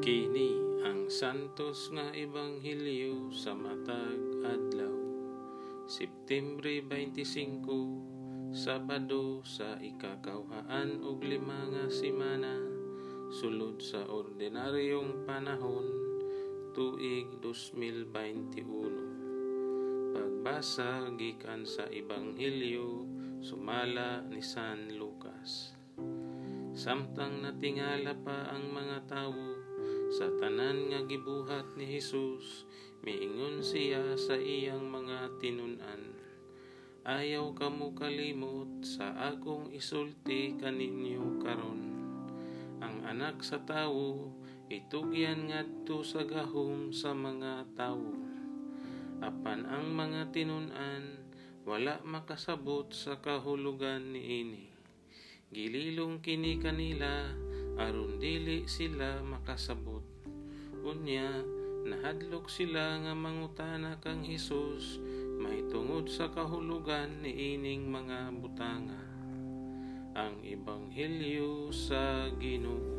Kini ang santos nga ebanghelyo sa matag adlaw. Septembre 25, Sabado sa ikakauhaan ug lima nga semana sulod sa ordinaryong panahon tuig 2021. Pagbasa gikan sa ebanghelyo sumala ni San Lucas. Samtang natingala pa ang mga tawo sa tanan nga gibuhat ni Hesus, miingon siya sa iyang mga tinunan. Ayaw kamo kalimot sa akong isulti kaninyo karon. Ang anak sa tawo itugyan ngadto sa gahom sa mga tawo. Apan ang mga tinunan wala makasabot sa kahulugan niini. Gililong kini kanila aron dili sila makasabot. Unya, nahadlok sila nga mangutana kang Hesus may tungod sa kahulugan ni ining mga butanga. Ang Ebanghelyo sa Ginoo.